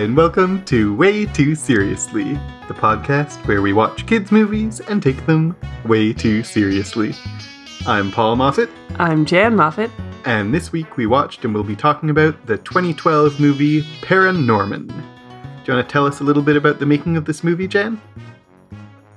and welcome to Way Too Seriously, the podcast where we watch kids' movies and take them way too seriously. I'm Paul Moffat, I'm Jan Moffat. and this week we watched and we'll be talking about the 2012 movie Paranorman. Do you want to tell us a little bit about the making of this movie, Jan?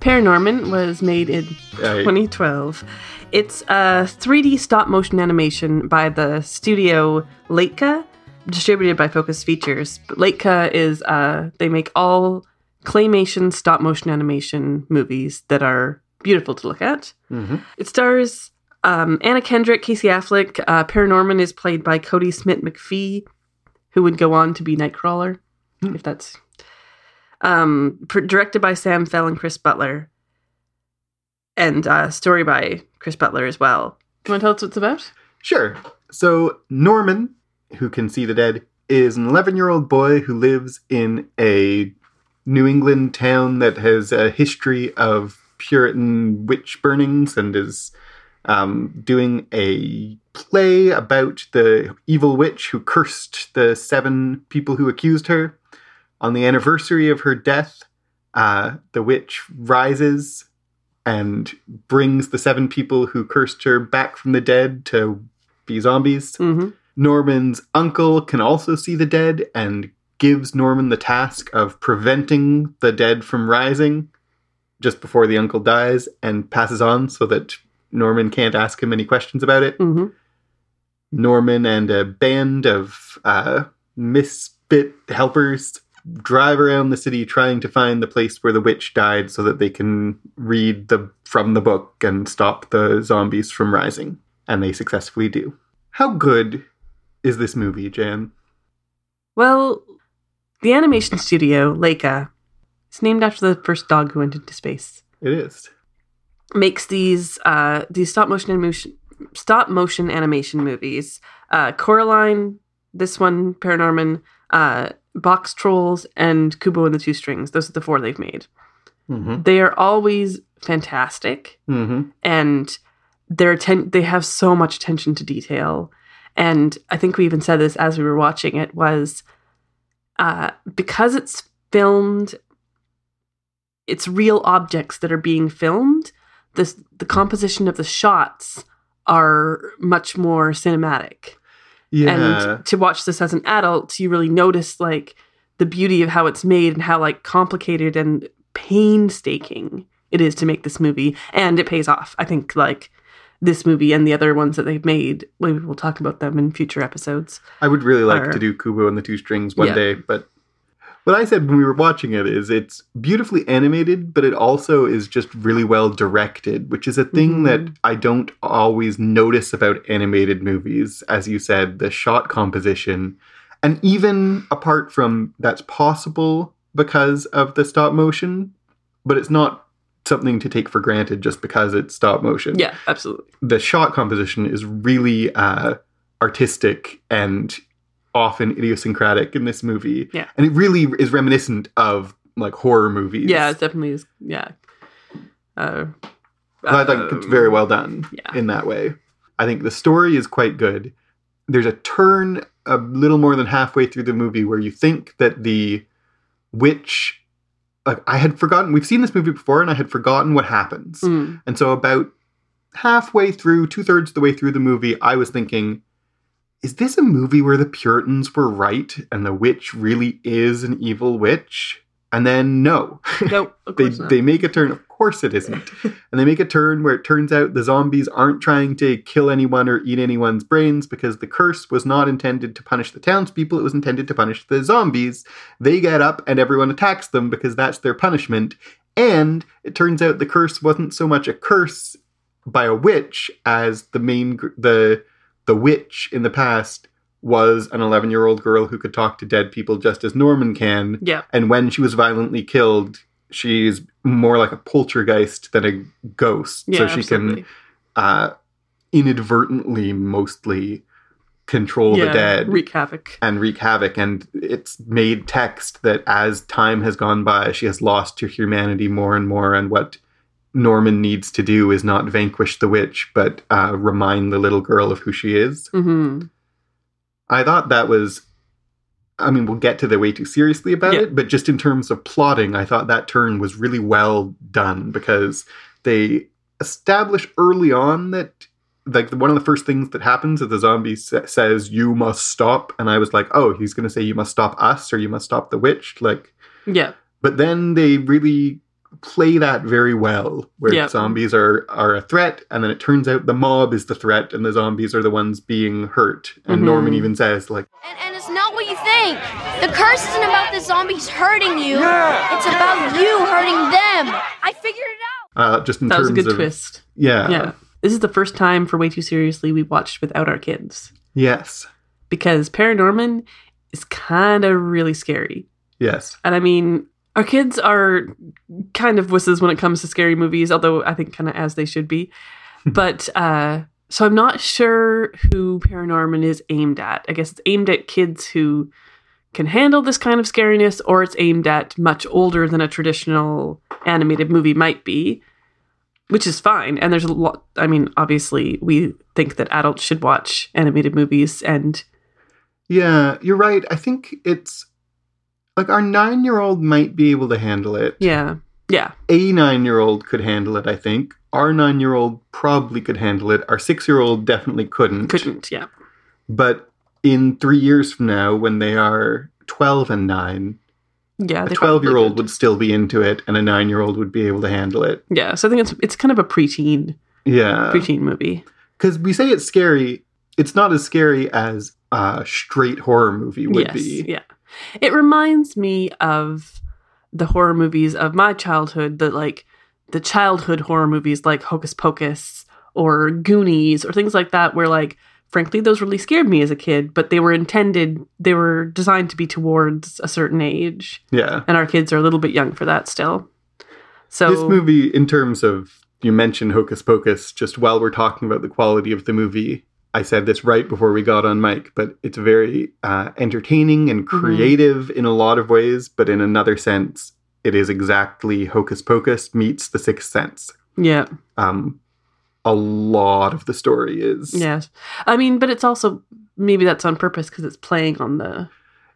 Paranorman was made in Uh, 2012. It's a 3D stop motion animation by the studio Laika, distributed by Focus Features. But Laika is uh, they make all claymation stop motion animation movies that are beautiful to look at. Mhm. It stars um, Anna Kendrick, Casey Affleck. Uh, Paranorman is played by Kodi Smith McPhee, who would go on to be Nightcrawler, Hmm. if that's. Um, pr- directed by Sam Fell and Chris Butler, and uh, story by Chris Butler as well. Do you want to tell us what it's about? Sure. So, Norman, who can see the dead, is an 11 year old boy who lives in a New England town that has a history of Puritan witch burnings and is um, doing a play about the evil witch who cursed the seven people who accused her. On the anniversary of her death, uh, the witch rises and brings the seven people who cursed her back from the dead to be zombies. Mm-hmm. Norman's uncle can also see the dead and gives Norman the task of preventing the dead from rising just before the uncle dies and passes on so that Norman can't ask him any questions about it. Mm-hmm. Norman and a band of uh, misfit helpers drive around the city trying to find the place where the witch died so that they can read the from the book and stop the zombies from rising. And they successfully do. How good is this movie, Jan? Well, the animation studio Laika, it's named after the first dog who went into space. It is. makes these uh, these stop motion animation stop motion animation movies. Uh, Coraline, this one, Paranorman, uh, Boxtrolls, and Kubo and the Two Strings. Those are the four they've made. Mm-hmm. They are always fantastic, Mm-hmm. and they're atten- they have so much attention to detail. And I think we even said this as we were watching it was uh, because it's filmed, it's real objects that are being filmed. This the composition of the shots are much more cinematic. Yeah. And to watch this as an adult, you really notice like the beauty of how it's made and how like complicated and painstaking it is to make this movie, and it pays off. I think like this movie and the other ones that they've made. Maybe we'll talk about them in future episodes. I would really like Or- to do Kubo and the Two Strings one Yeah. day, but what I said when we were watching it is it's beautifully animated, but it also is just really well directed, which is a thing Mhm. that I don't always notice about animated movies. As you said, the shot composition, and even apart from that's possible because of the stop motion, but it's not something to take for granted just because it's stop motion Yeah, absolutely. the shot composition is really uh, artistic and often idiosyncratic in this movie. Yeah. And it really is reminiscent of like horror movies. Yeah, it definitely is. Yeah. Uh, I think it's very well done yeah. in that way. I think the story is quite good. There's a turn a little more than halfway through the movie where you think that the witch like I had forgotten we've seen this movie before and I had forgotten what happens. Mm, And so, about halfway through, two thirds of the way through the movie, I was thinking, is this a movie where the Puritans were right and the witch really is an evil witch? And then, no. no, they, not. they make a turn. Of course, it isn't. and they make a turn where it turns out the zombies aren't trying to kill anyone or eat anyone's brains because the curse was not intended to punish the townspeople. It was intended to punish the zombies. They get up and everyone attacks them because that's their punishment. And it turns out the curse wasn't so much a curse by a witch as the main the the witch in the past was an 11 year old girl who could talk to dead people just as Norman can. yeah. And when she was violently killed, she's more like a poltergeist than a ghost. Yeah, so she absolutely. can uh, inadvertently mostly control yeah, the dead wreak havoc. and wreak havoc. And it's made text that as time has gone by, she has lost her humanity more and more. And what Norman needs to do is not vanquish the witch, but uh, remind the little girl of who she is. hmm I thought that was I mean, we'll get to the way too seriously about Yeah. it, but just in terms of plotting, I thought that turn was really well done because they establish early on that like one of the first things that happens is the zombie sa- says you must stop and i was like oh he's going to say you must stop us or you must stop the witch like Yeah. but then they really play that very well where Yep. zombies are are a threat and then it turns out the mob is the threat and the zombies are the ones being hurt and Mhm. norman even says like And, and it's not what you think. The curse isn't about the zombies hurting you. It's about you hurting them. I figured it out. uh, just in That terms was a good of twist. yeah yeah. This is the first time for Way Too Seriously we watched without our kids yes because Paranorman is kind of really scary. yes And I mean, our kids are kind of wusses when it comes to scary movies, although I think kind of as they should be. but uh so I'm not sure who Paranorman is aimed at. I guess it's aimed at kids who can handle this kind of scariness, or it's aimed at much older than a traditional animated movie might be, which is fine. And there's a lot, I mean, obviously, we think that adults should watch animated movies, and Yeah, you're right. I think it's like our nine year old might be able to handle it. yeah, yeah, A nine year old could handle it, I think. Our nine year old probably could handle it. Our six year old definitely couldn't. couldn't, yeah. But in three years from now, when they are 12 and nine, Yeah, a 12 year old would still be into it, and a nine year old would be able to handle it. Yeah, so I think it's it's kind of a preteen Yeah. preteen movie. Because we say it's scary, it's not as scary as a straight horror movie would yes, be. yeah. It reminds me of the horror movies of my childhood, the like the childhood horror movies like Hocus Pocus or Goonies or things like that, where like frankly those really scared me as a kid, but they were intended, they were designed to be towards a certain age, Yeah. and our kids are a little bit young for that still. So this movie, in terms of you mentioned Hocus Pocus, just while we're talking about the quality of the movie, I said this right before we got on mic, but it's very uh, entertaining and Mhm. creative in a lot of ways, but in another sense, it is exactly Hocus Pocus meets The Sixth Sense. yeah, Um, a lot of the story is yes. I mean, but it's also maybe that's on purpose because it's playing on the.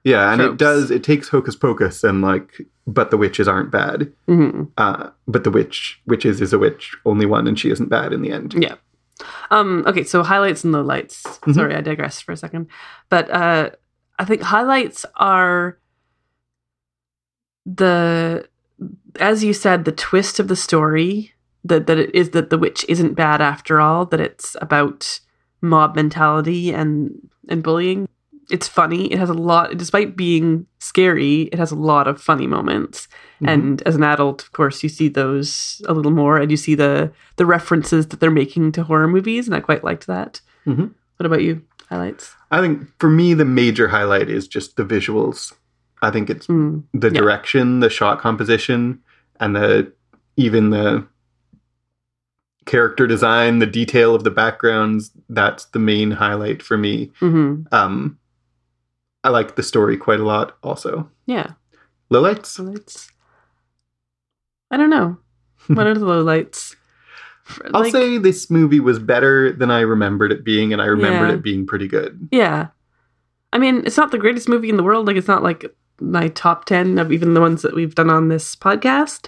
yeah, and it does it takes Hocus Pocus and like, but the witches aren't bad. Mhm. Uh, but the witch, witches is a witch, only one, and she isn't bad in the end. Yeah. Um, okay, so highlights and lowlights. Mhm. Sorry, I digressed for a second. But uh I think highlights are the as you said, the twist of the story, that that it is that the witch isn't bad after all, that it's about mob mentality and and bullying. It's funny. It has a lot despite being scary, it has a lot of funny moments. Mhm. And as an adult, of course, you see those a little more, and you see the the references that they're making to horror movies, and I quite liked that. Mhm. What about you? Highlights? I think for me, the major highlight is just the visuals. I think it's Mm. the Yeah. direction, the shot composition, and the even the character design, the detail of the backgrounds. That's the main highlight for me. hmm Um, I like the story quite a lot. Also, Yeah. lowlights. I don't know. What are the lowlights? For- I'll say this movie was better than I remembered it being, and I remembered Yeah. it being pretty good. Yeah. I mean, it's not the greatest movie in the world. Like, it's not like my top 10 of even the ones that we've done on this podcast,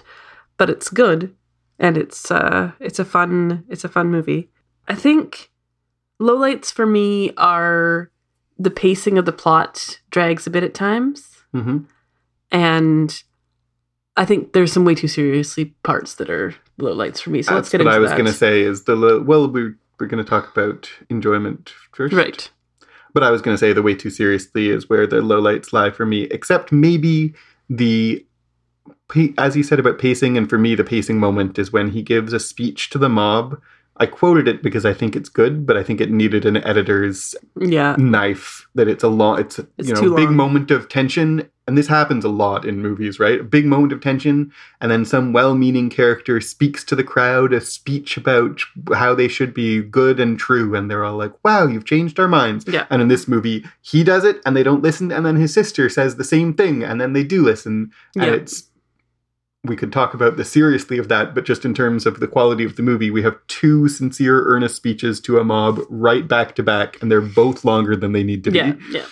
but it's good. And it's, uh, it's a fun, it's a fun movie. I think lowlights for me are the pacing of the plot drags a bit at times. hmm And I think there's some way too seriously parts that are lowlights for me. So let's get into get what I was going to say. Is the lo- well, we we're going to talk about enjoyment first, Right. But I was going to say the way too seriously is where the lowlights lie for me, except maybe the, as you said about pacing, and for me, the pacing moment is when he gives a speech to the mob. I quoted it because I think it's good, but I think it needed an editor's Yeah. knife that it's a lot. it's, It's you know, big long. moment of tension. And this happens a lot in movies, right? A big moment of tension, and then some well meaning character speaks to the crowd a speech about how they should be good and true. And they're all like, wow, you've changed our minds. Yeah. And in this movie, he does it and they don't listen. And then his sister says the same thing and then they do listen. And Yeah. it's, we could talk about the seriously of that, but just in terms of the quality of the movie, we have two sincere, earnest speeches to a mob right back to back, and they're both longer than they need to Yeah. be. Yeah.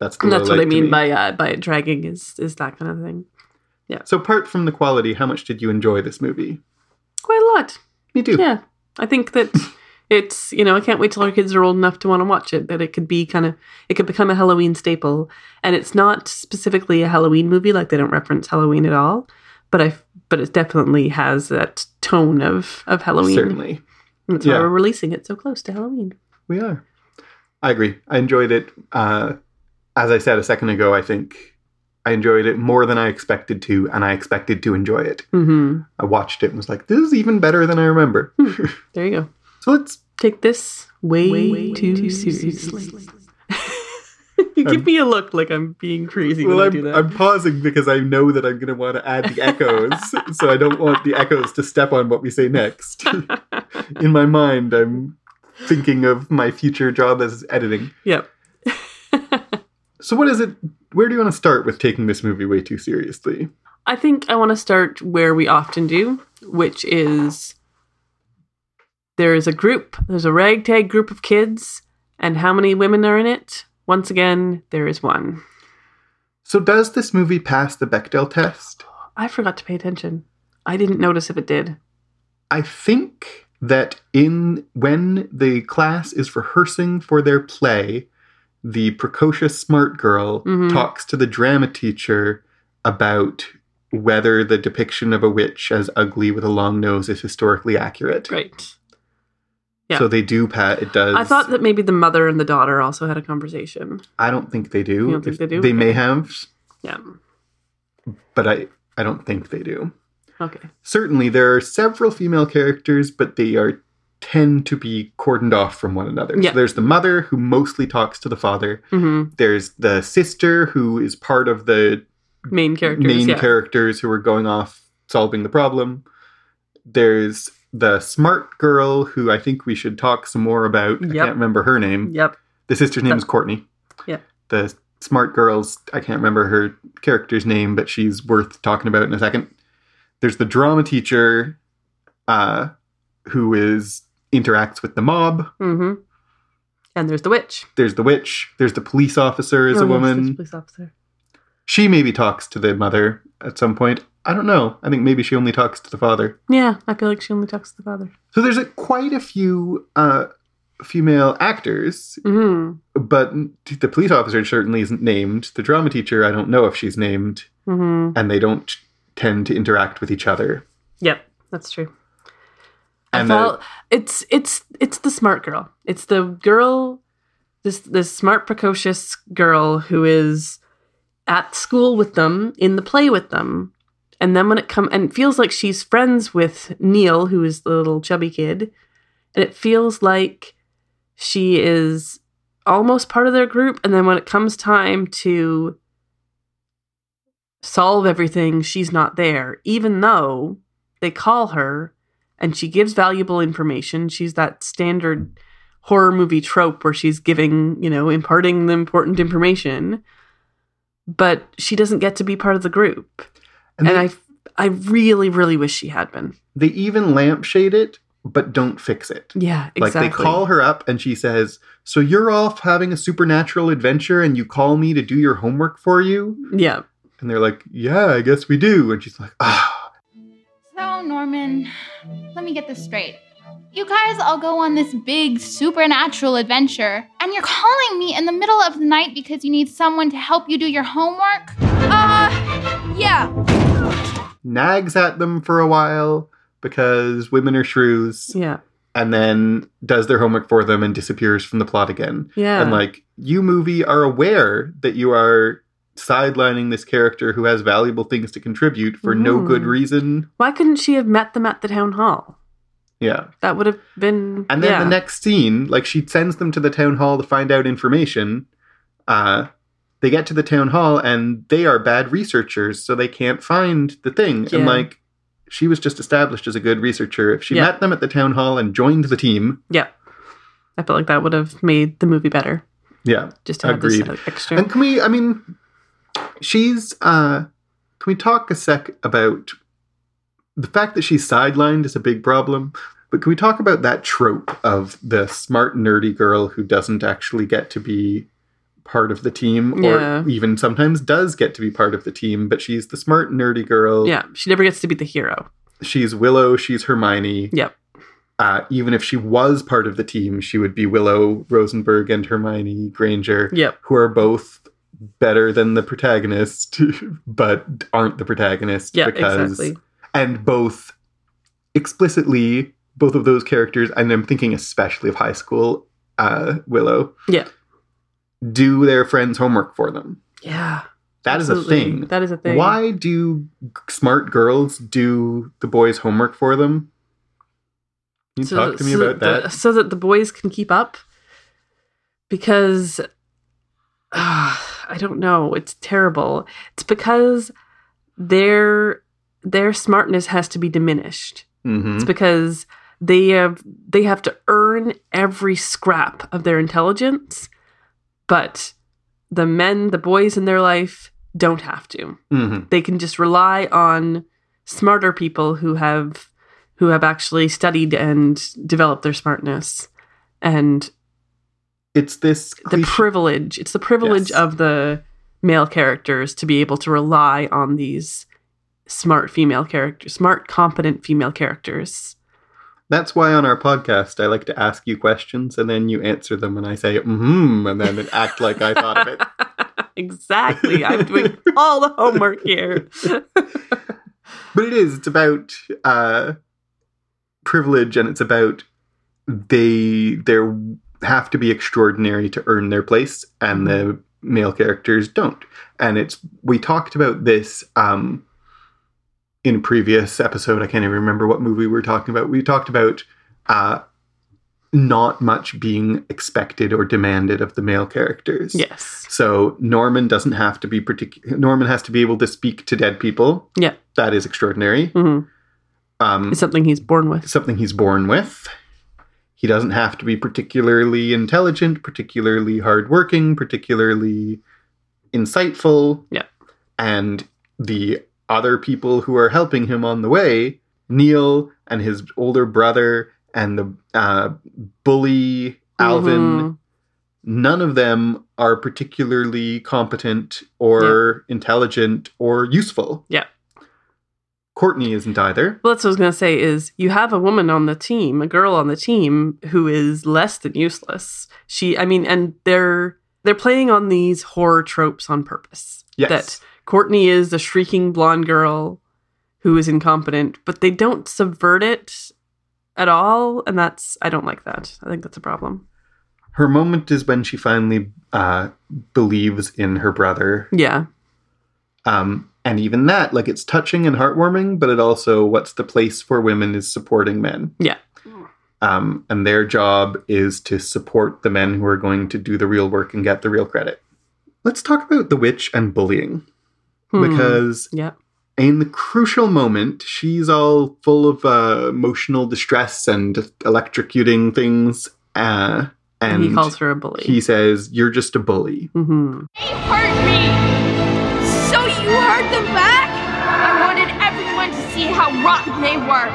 That's the And that's what I mean me. by uh, by dragging is is that kind of thing. Yeah. So apart from the quality, how much did you enjoy this movie? Quite a lot. Me too. Yeah, I think that it's you know I can't wait till our kids are old enough to want to watch it. That it could be kind of it could become a Halloween staple, and it's not specifically a Halloween movie. Like they don't reference Halloween at all, but I but it definitely has that tone of of Halloween. Certainly. And that's Yeah. why we're releasing it so close to Halloween. We are. I agree. I enjoyed it. Uh, as I said a second ago, I think I enjoyed it more than I expected to, and I expected to enjoy it. hmm I watched it and was like, this is even better than I remember. There you go. So let's. Take this way, way too, too, seriously. you give me a look like I'm being crazy Well, when I do I'm, that. I'm pausing because I know that I'm going to want to add the echoes, so I don't want the echoes to step on what we say next. In my mind, I'm thinking of my future job as editing. yep. So, what is it? Where do you want to start with taking this movie way too seriously? I think I want to start where we often do, which is there is a group, there's a ragtag group of kids, and how many women are in it? Once again, there is one. So, does this movie pass the Bechdel test? I forgot to pay attention. I didn't notice if it did. I think that in when the class is rehearsing for their play, the precocious smart girl Mhm. talks to the drama teacher about whether the depiction of a witch as ugly with a long nose is historically accurate. Right. Yeah. So they do pat it does. I thought that maybe the mother and the daughter also had a conversation. I don't think they do. You don't think If- they do? They may have, Yeah. but I I don't think they do. Okay. Certainly there are several female characters, but they are tend to be cordoned off from one another. Yeah. So there's the mother who mostly talks to the father. hmm There's the sister who is part of the Main characters. main yeah. characters who are going off solving the problem. There's the smart girl who I think we should talk some more about. I can't remember her name. Yep. The sister's name is Courtney. Yeah. The smart girl's I can't remember her character's name, but she's worth talking about in a second. There's the drama teacher, uh, who is interacts with the mob. hmm And there's the witch. There's the witch. There's the police officer as Oh, a yes, woman. police officer. She maybe talks to the mother at some point. I don't know. I think maybe she only talks to the father. Yeah, I feel like she only talks to the father. So there's a, quite a few uh, female actors, hmm but the police officer certainly isn't named. The drama teacher, I don't know if she's named, hmm and they don't tend to interact with each other. Yep, that's true. And I the- felt it's it's it's the smart girl. It's the girl, this this smart precocious girl who is at school with them in the play with them, and then when it comes, and it feels like she's friends with Neil, who is the little chubby kid, and it feels like she is almost part of their group, and then when it comes time to solve everything, she's not there, even though they call her and she gives valuable information. She's that standard horror movie trope where she's giving, you know, imparting the important information, but she doesn't get to be part of the group. And And, they, I I really really wish she had been. they even lampshade it, but don't fix it. Yeah, exactly. Like they call her up and she says, "So you're off having a supernatural adventure, and you call me to do your homework for you?" Yeah. And they're like, "Yeah, I guess we do." And she's like, "Ah." So, Norman, let me get this straight. You guys all go on this big supernatural adventure, and you're calling me in the middle of the night because you need someone to help you do your homework? Uh, yeah. Nags at them for a while because women are shrews, Yeah. and then does their homework for them and disappears from the plot again. Yeah. And like, you movie are aware that you are sidelining this character who has valuable things to contribute for no Mhm. good reason. Why couldn't she have met them at the town hall? Yeah. That would have been And then yeah. the next scene, like she sends them to the town hall to find out information. Uh they get to the town hall and they are bad researchers, so they can't find the thing. Yeah. And like she was just established as a good researcher. If she Yeah. met them at the town hall and joined the team, Yeah. I felt like that would have made the movie better. yeah. Just to have Agreed. this extra. And can we I mean she's uh can we talk a sec about the fact that she's sidelined is a big problem. But can we talk about that trope of the smart nerdy girl who doesn't actually get to be part of the team Yeah. or even sometimes does get to be part of the team, but she's the smart, nerdy girl. Yeah, she never gets to be the hero. She's Willow, she's Hermione. Yep. Uh, even if she was part of the team, she would be Willow, Rosenberg, and Hermione Granger, Yep. who are both better than the protagonist, but aren't the protagonist Yeah, because exactly. and both explicitly both of those characters and i'm thinking especially of high school uh, willow Yeah. Do their friends homework for them Yeah. That is absolutely. a thing That is a thing. why do smart girls do the boys homework for them Can you So- talk to me so about that so that the boys can keep up? Because ah, I don't know. It's terrible. It's because their their smartness has to be diminished. hmm It's because they have they have to earn every scrap of their intelligence, but the men, the boys in their life don't have to. hmm They can just rely on smarter people who have who have actually studied and developed their smartness. And it's this the privilege, it's the privilege Yes. of the male characters to be able to rely on these smart female characters, smart competent female characters. That's why on our podcast I like to ask you questions and then you answer them and I say mm-hmm and then act like I thought of it. exactly. I'm doing all the homework here. But it is. It's about uh, privilege, and it's about they there have to be extraordinary to earn their place, and the male characters don't. And it's we talked about this um, in a previous episode. I can't even remember what movie we were talking about. We talked about uh, not much being expected or demanded of the male characters. yes. So Norman doesn't have to be particular. Norman has to be able to speak to dead people. Yeah. That is extraordinary. hmm Um, It's something he's born with. something he's born with. He doesn't have to be particularly intelligent, particularly hardworking, particularly insightful. Yeah. And the other people who are helping him on the way, Neil and his older brother and the uh, bully Alvin, Mhm. none of them are particularly competent or intelligent or useful. Yeah. Courtney isn't either. Well, that's what I was going to say is you have a woman on the team, a girl on the team who is less than useless. She, I mean, and they're they're playing on these horror tropes on purpose. Yes. That Courtney is a shrieking blonde girl who is incompetent, but they don't subvert it at all, and that's I don't like that. I think that's a problem. her moment is when she finally uh, believes in her brother. Yeah, Um, and even that, like, it's touching and heartwarming, but it also, what's the place for women is supporting men. Yeah. Um, and their job is to support the men who are going to do the real work and get the real credit. Let's talk about the witch and bullying. Hmm. Because yeah, in the crucial moment, she's all full of uh, emotional distress and electrocuting things. Uh, and he calls her a bully. he says, You're just a bully. hmm They hurt me! So you hurt them back? I wanted everyone to see how rotten they were.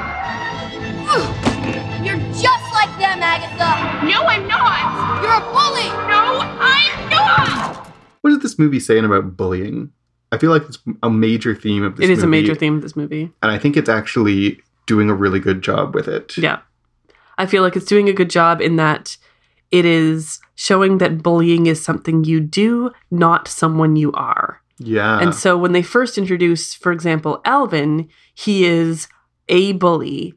Ugh. You're just like them, Agatha! No, I'm not. You're a bully! No, I'm not. What is this movie saying about bullying? I feel like it's a major theme of this It is a major theme of this movie. And I think it's actually doing a really good job with it. Yeah. I feel like it's doing a good job in that it is showing that bullying is something you do, not someone you are. Yeah. And so when they first introduce, for example, Alvin, he is a bully.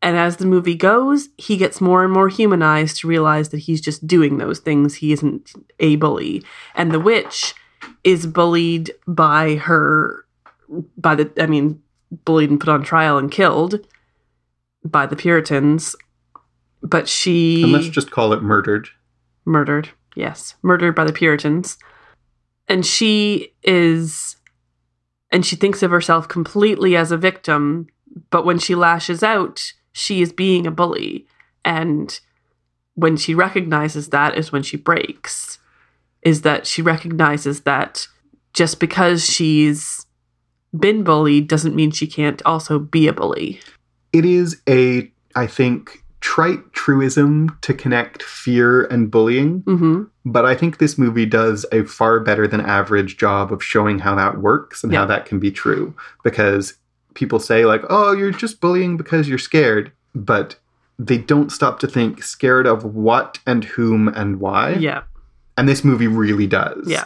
And as the movie goes, he gets more and more humanized to realize that he's just doing those things. He isn't a bully. And the witch is bullied by her, by the, I mean, bullied and put on trial and killed by the Puritans. But she and let's just call it murdered. murdered. Yes, murdered by the Puritans. And she is and she thinks of herself completely as a victim, but when she lashes out, she is being a bully. And when she recognizes that is when she breaks. Is that she recognizes that just because she's been bullied doesn't mean she can't also be a bully. It is a, I think, trite truism to connect fear and bullying, hmm but I think this movie does a far better than average job of showing how that works and Yeah. how that can be true. Because people say, like, oh, you're just bullying because you're scared, but they don't stop to think scared of what and whom and why. Yeah. And this movie really does. Yeah.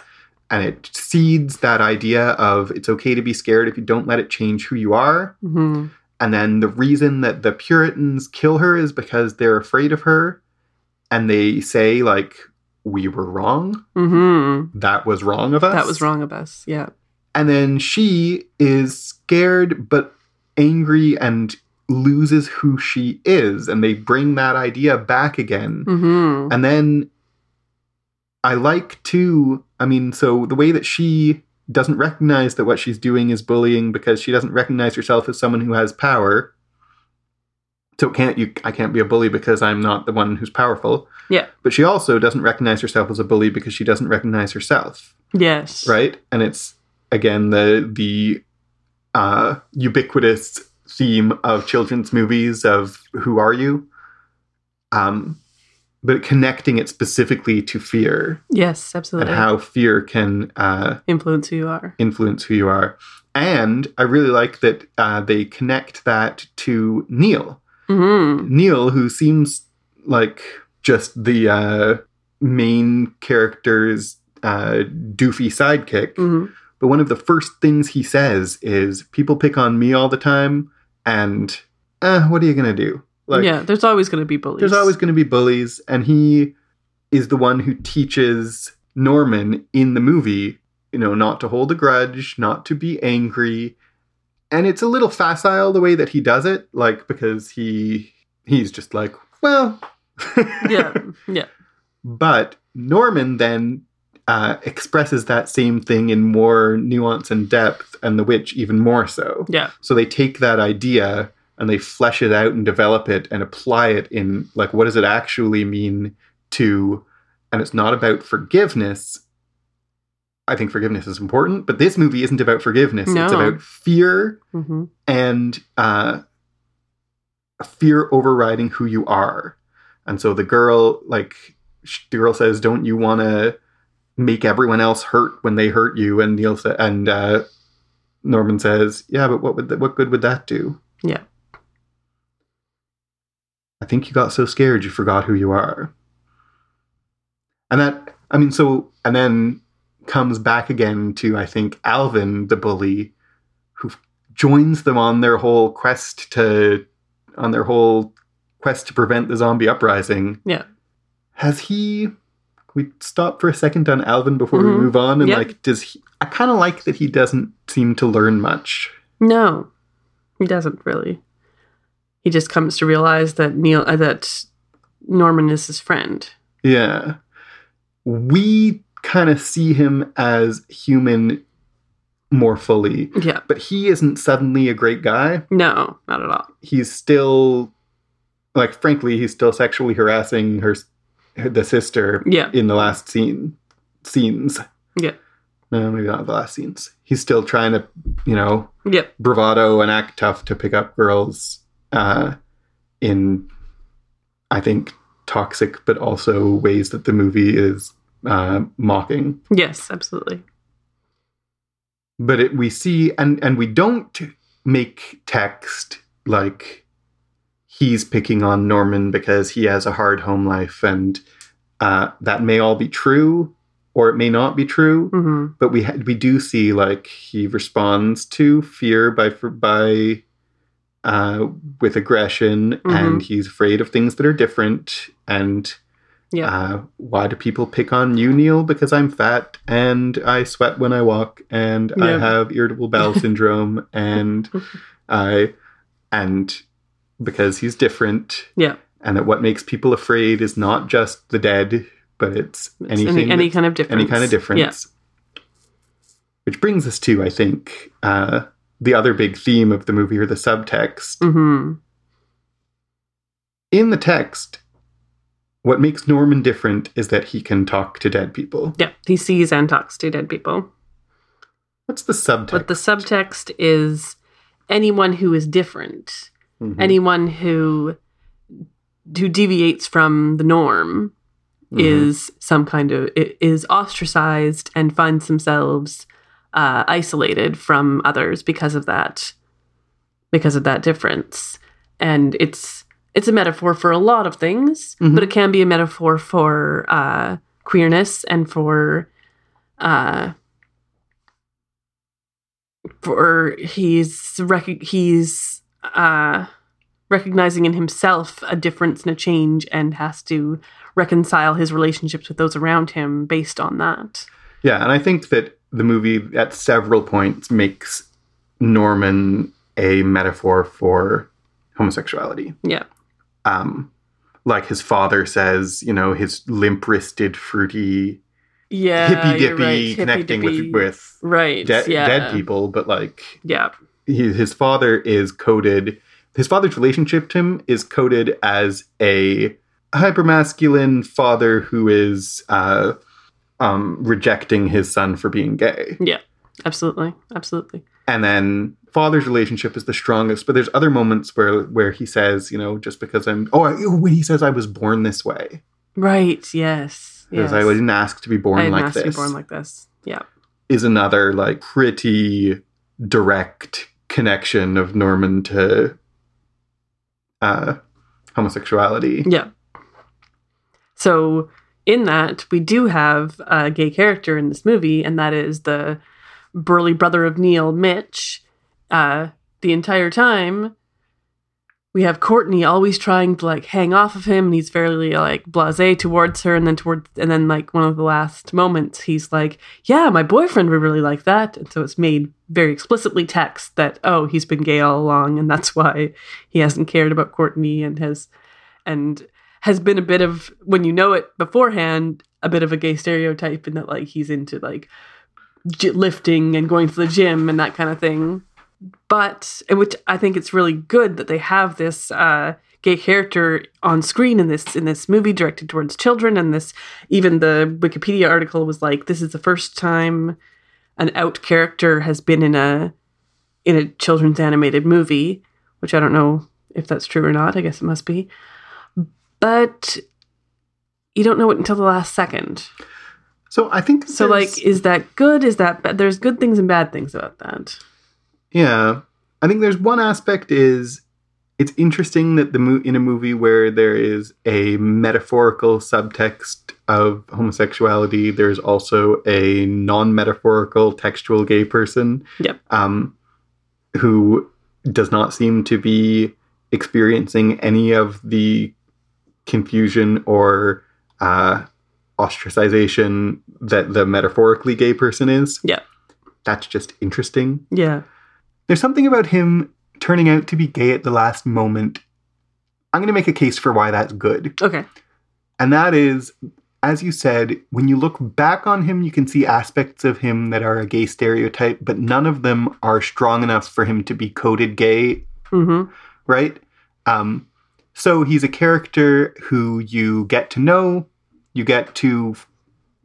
And it seeds that idea of it's okay to be scared if you don't let it change who you are. hmm And then the reason that the Puritans kill her is because they're afraid of her. And they say, like, we were wrong. hmm That was wrong of us. That was wrong of us. Yeah. And then she is scared but angry and loses who she is. And they bring that idea back again. hmm And then I like too, I mean, so the way that she doesn't recognize that what she's doing is bullying because she doesn't recognize herself as someone who has power. So can't you I can't be a bully because I'm not the one who's powerful. Yeah. But she also doesn't recognize herself as a bully because she doesn't recognize herself, Yes. right? And it's again the the uh ubiquitous theme of children's movies of who are you? Um but connecting it specifically to fear Yes, absolutely. and how fear can uh, Influence who you are. influence who you are. And I really like that uh, they connect that to Neil. hmm Neil, who seems like just the uh, main character's uh, doofy sidekick. hmm But one of the first things he says is, People pick on me all the time, and eh, what are you going to do? Like, yeah, there's always going to be bullies. there's always going to be bullies, and he is the one who teaches Norman in the movie, you know, not to hold a grudge, not to be angry. And it's a little facile the way that he does it, like because he he's just like, well, yeah, yeah, But Norman then uh, expresses that same thing in more nuance and depth, and the witch even more so. yeah, So they take that idea and they flesh it out and develop it and apply it in like what does it actually mean to and it's not about forgiveness. I think forgiveness is important, but this movie isn't about forgiveness. It's about fear hmm and uh, fear overriding who you are. And so the girl, like, sh- the girl says, "Don't you want to make everyone else hurt when they hurt you?" And Neil sa- and uh, Norman says, "Yeah, but what would th- what good would that do?" Yeah. I think you got so scared you forgot who you are. And that, I mean, so, and then comes back again to, I think, Alvin, the bully, who joins them on their whole quest to, on their whole quest to prevent the zombie uprising. Yeah. Has he, we stop for a second on Alvin before Mhm. we move on? And Yep. like, does he, I kind of like that he doesn't seem to learn much. No, he doesn't really. He just comes to realize that Neil, uh, that Norman is his friend. Yeah. We kind of see him as human more fully, Yeah, but he isn't suddenly a great guy. no, not at all. He's still, like, frankly, he's still sexually harassing her, the sister Yeah, in the last scene scenes. Yeah. No, maybe not the last scenes. He's still trying to, you know, yeah, bravado and act tough to pick up girls uh, in, I think, toxic, but also ways that the movie is uh, mocking. yes, absolutely. But it, we see, and and we don't make text like he's picking on Norman because he has a hard home life, and uh, that may all be true, or it may not be true. hmm but we ha- we do see like he responds to fear by by uh, with aggression, Mhm. and he's afraid of things that are different. And Yeah. uh, why do people pick on you, Neil? Because I'm fat and I sweat when I walk, and I have irritable bowel syndrome, and I and because he's different, Yeah. and that what makes people afraid is not just the dead, but it's, It's anything any, any kind of difference. any kind of difference. Which brings us to, I think, uh, the other big theme of the movie or the subtext. Yeah. hmm In the text, what makes Norman different is that he can talk to dead people. Yeah. He sees and talks to dead people. What's the subtext? But the subtext is anyone who is different, Mhm. anyone who who deviates from the norm Mhm. is some kind of is ostracized and finds themselves uh, isolated from others because of that because of that difference and it's it's a metaphor for a lot of things Mhm. but it can be a metaphor for uh, queerness and for uh, for he's rec- he's uh, recognizing in himself a difference and a change and has to reconcile his relationships with those around him based on that. Yeah, and I think that the movie at several points makes Norman a metaphor for homosexuality. Yeah. Um, like his father says, you know, his limp wristed, fruity, Yeah. hippy dippy right. connecting Hippy-dippy. with with right. de- yeah. dead people, but like Yeah. he, his father is coded. His father's relationship to him is coded as a hypermasculine father who is uh, um, rejecting his son for being gay. Yeah, absolutely. Absolutely. and then father's relationship is the strongest but there's other moments where where he says you know just because i'm oh I, when he says i was born this way Right. Yes. because yes. i didn't ask to be born I didn't like ask to be this born like this. Yeah. is another like pretty direct connection of norman to uh homosexuality Yeah. So in that, we do have a gay character in this movie, and that is the burly brother of Neil, Mitch. Uh, the entire time, we have Courtney always trying to like hang off of him, and he's fairly like blasé towards her, and then towards, and then like one of the last moments, he's like, "Yeah, my boyfriend would really like that," and so it's made very explicitly text that oh, he's been gay all along, and that's why he hasn't cared about Courtney and has and has been a bit of when you know it beforehand a bit of a gay stereotype in that like he's into like lifting and going to the gym and that kind of thing. But which i think it's really good that they have this uh gay character on screen in this in this movie directed towards children and this even the wikipedia article was like this is the first time an out character has been in a in a children's animated movie which i don't know if that's true or not. I guess it must be but you don't know it until the last second. so i think So, like, is that good? Is that bad? There's good things and bad things about that. Yeah, I think there's one aspect is it's interesting that the mo- in a movie where there is a metaphorical subtext of homosexuality, there's also a non-metaphorical textual gay person. Yep. Um, who does not seem to be experiencing any of the confusion or uh, ostracization that the metaphorically gay person is. Yeah. That's just interesting. Yeah. There's something about him turning out to be gay at the last moment. I'm going to make a case for why that's good. Okay. And that is, as you said, when you look back on him, you can see aspects of him that are a gay stereotype, but none of them are strong enough for him to be coded gay, Mm-hmm. right? Um, so he's a character who you get to know, you get to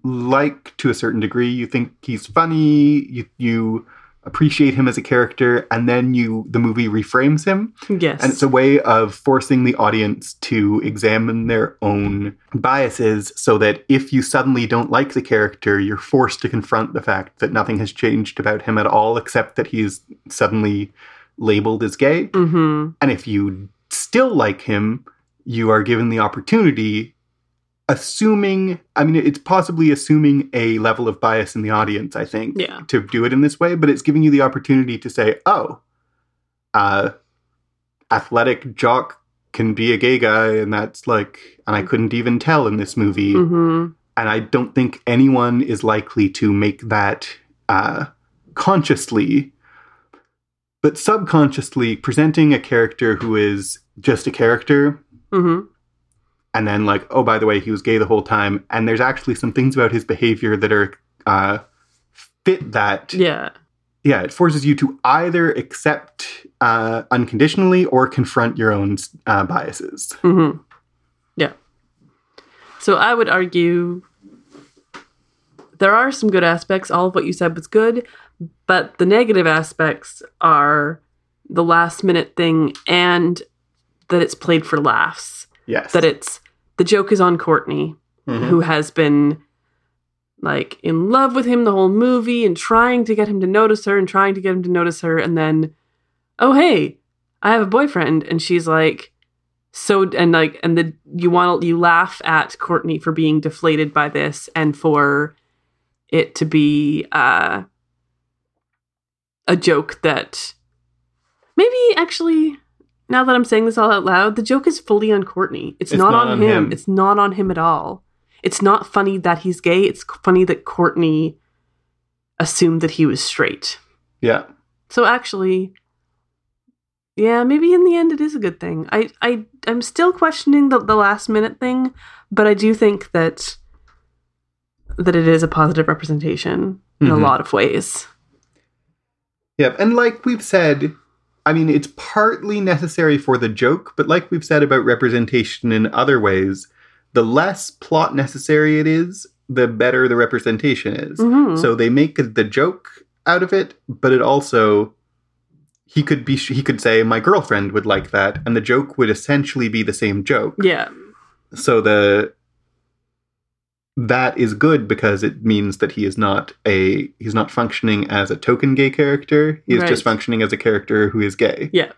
like to a certain degree. You think he's funny, you, you appreciate him as a character, and then you the movie reframes him. Yes. And it's a way of forcing the audience to examine their own biases so that if you suddenly don't like the character, you're forced to confront the fact that nothing has changed about him at all except that he's suddenly labeled as gay. mm-hmm. And if you still like him, you are given the opportunity, assuming, I mean, it's possibly assuming a level of bias in the audience, I think, Yeah. to do it in this way, but it's giving you the opportunity to say, oh, uh, athletic jock can be a gay guy, and that's like, and I couldn't even tell in this movie. Mm-hmm. And I don't think anyone is likely to make that uh, consciously, but subconsciously presenting a character who is just a character, Mm-hmm. and then like, oh, by the way, he was gay the whole time. And there's actually some things about his behavior that are uh, fit that. Yeah. Yeah, it forces you to either accept uh, unconditionally or confront your own uh, biases. Mm-hmm. Yeah. So I would argue there are some good aspects. All of what you said was good, but the negative aspects are the last minute thing and that it's played for laughs. Yes. that it's the joke is on Courtney, Mhm. who has been like in love with him the whole movie and trying to get him to notice her and trying to get him to notice her and then oh hey i have a boyfriend and she's like so and like and the you want you laugh at courtney for being deflated by this and for it to be uh a joke that maybe actually now that i'm saying this all out loud the joke is fully on courtney it's, It's not, not on, on him. him. it's not on him at all it's not funny that he's gay it's funny that courtney assumed that he was straight yeah. so actually, yeah, maybe in the end it is a good thing. I I I'm still questioning the the last minute thing, but I do think that that it is a positive representation in a Mhm. lot of ways. Yep. And like we've said, I mean, it's partly necessary for the joke, but like we've said about representation in other ways, the less plot necessary it is, the better the representation is. Mhm. So they make the joke out of it, but it also he could be he could say my girlfriend would like that and the joke would essentially be the same joke. yeah, So the that is good because it means that he is not a he's not functioning as a token gay character. He is Right. just functioning as a character who is gay. Yeah.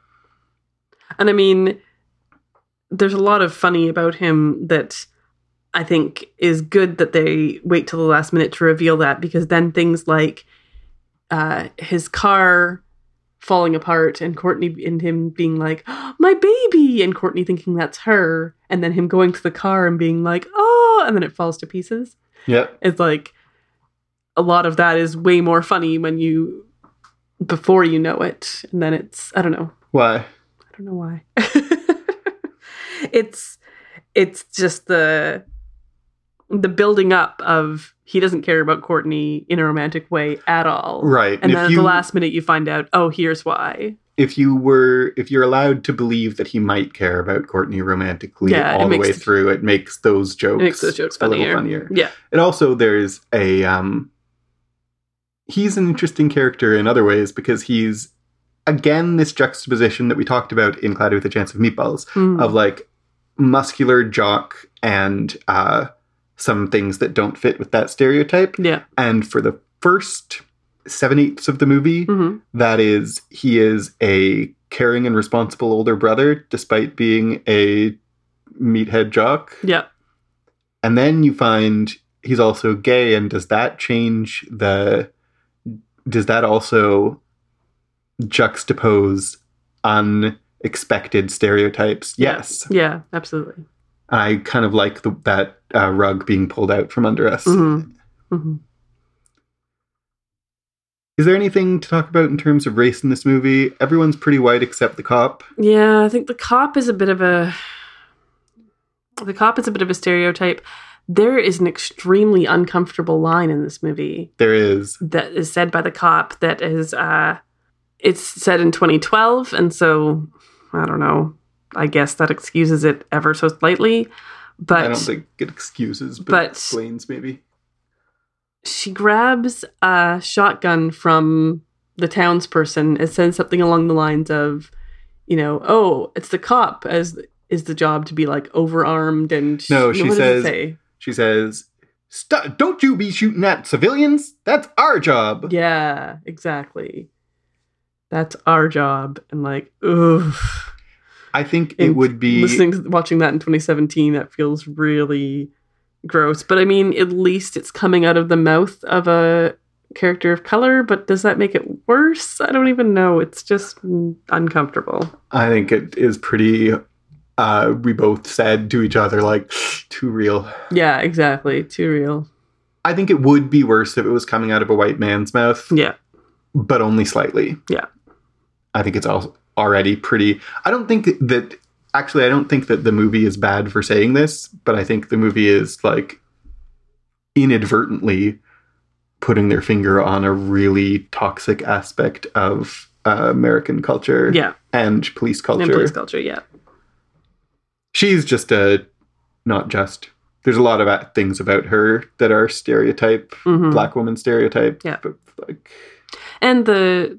And I mean, there's a lot of funny about him that I think is good that they wait till the last minute to reveal that because then things like uh, his car falling apart and Courtney and him being like, my baby, and Courtney thinking that's her, and then him going to the car and being like, oh, and then it falls to pieces. Yeah. It's like a lot of that is way more funny when you before you know it, and then it's I don't know. Why? I don't know why. it's it's just the the building up of he doesn't care about Courtney in a romantic way at all. Right. And then at you the last minute you find out, oh, here's why. If you were if you're allowed to believe that he might care about Courtney romantically Yeah, all the way the- through, it makes those jokes makes those jokes a little funnier. funnier. Yeah. And also there's a um he's an interesting character in other ways because he's again this juxtaposition that we talked about in Cloudy with a Chance of Meatballs Hmm. of like muscular jock and uh some things that don't fit with that stereotype. yeah. And for the first seven eighths of the movie, hmm that is he is a caring and responsible older brother despite being a meathead jock. Yeah. And then you find he's also gay, and does that change the? Does that also juxtapose unexpected stereotypes? Yes, Yeah, absolutely. I kind of like the, that uh, rug being pulled out from under us. Mhm. hmm Is there anything to talk about in terms of race in this movie? Everyone's pretty white except the cop. Yeah, I think the cop is a bit of a the cop is a bit of a stereotype. There is an extremely uncomfortable line in this movie There is. that is said by the cop that is uh it's said in 2012 and so I don't know. I guess that excuses it ever so slightly, but I don't think it excuses, but, but- explains maybe. She grabs a shotgun from the townsperson and says something along the lines of, you know, oh, it's the cop as is the job to be like overarmed and No, she it says- say? She says, "Stu- "Don't you be shooting at civilians? That's our job." Yeah, exactly. That's our job, and like, oof. I think it And would be. listening to watching that in 2017 that feels really gross but i mean at least it's coming out of the mouth of a character of color but does that make it worse i don't even know it's just uncomfortable I think it is pretty. Uh, we both said to each other, like, too real. yeah exactly too real I think it would be worse if it was coming out of a white man's mouth, yeah but only slightly. Yeah. I think it's also already pretty. I don't think that. Actually, I don't think that the movie is bad for saying this, but I think the movie is like inadvertently putting their finger on a really toxic aspect of uh, American culture yeah and police culture. and police culture yeah She's just a not just. There's a lot of things about her that are stereotype, Mhm. black woman stereotype. Yeah. but like and the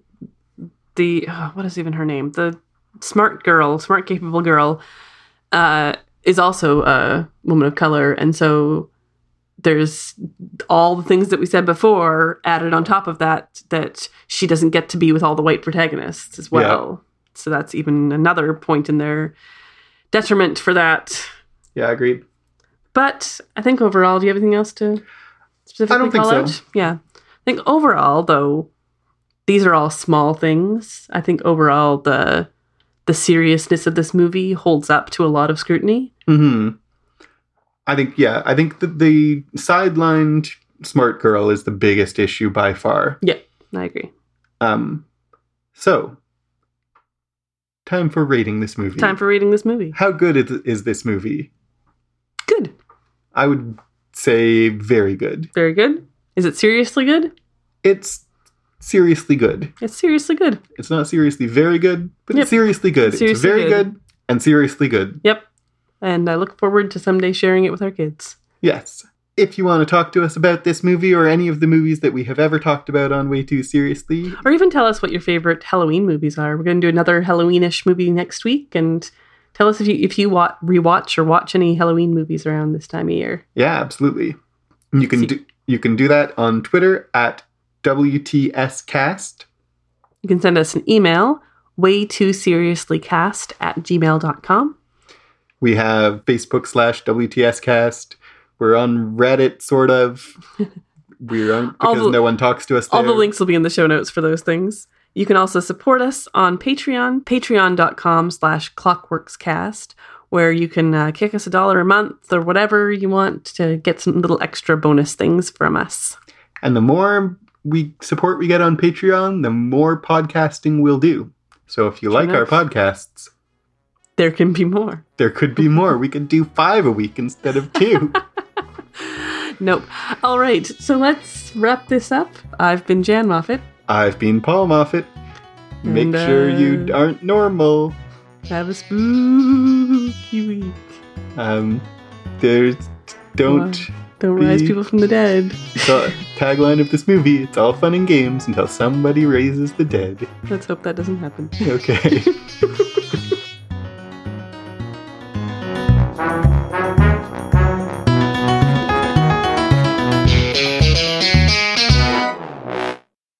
the oh, what is even her name the smart girl smart capable girl uh is also a woman of color, and so there's all the things that we said before added on top of that that she doesn't get to be with all the white protagonists as well. So that's even another point in their detriment for that. Yeah, I agreed. But I think overall, do you have anything else to specifically think call so. out? Yeah. I think overall, though, these are all small things. I think overall the the seriousness of this movie holds up to a lot of scrutiny. hmm I think, yeah, I think that the sidelined smart girl is the biggest issue by far. Yeah, I agree. Um, so, time for rating this movie. Time for rating this movie. How good is, is this movie? Good. I would say very good. Very good. Is it seriously good? It's seriously good. It's seriously good. It's not seriously very good, but Yep. it's seriously good. Seriously it's very good. good. and seriously good. Yep. And I look forward to someday sharing it with our kids. Yes. If you want to talk to us about this movie or any of the movies that we have ever talked about on Way Too Seriously, Or even tell us what your favorite Halloween movies are. We're going to do another Halloweenish movie next week and tell us if you if you wa- rewatch or watch any Halloween movies around this time of year. yeah, absolutely. You can See- do you can do that on Twitter at WTScast. You can send us an email, way too seriously cast at gmail.com. We have Facebook slash WTScast. We're on Reddit, sort of. We're on because the- no one talks to us there. All the links will be in the show notes for those things. You can also support us on Patreon, patreon.com slash clockworkscast, where you can uh, kick us a dollar a month or whatever you want to get some little extra bonus things from us. And the more we support we get on Patreon, the more podcasting we'll do. So if you like our podcasts, There can be more. there could be more. We could do five a week instead of two. Nope. All right, so let's wrap this up. I've been Jan Moffat. I've been Paul Moffat. Make And, sure you uh, aren't normal. Have a spooky week. Um, there's don't. Don't rise people from the dead. The tagline of this movie: "It's all fun and games until somebody raises the dead." Let's hope that doesn't happen. Okay.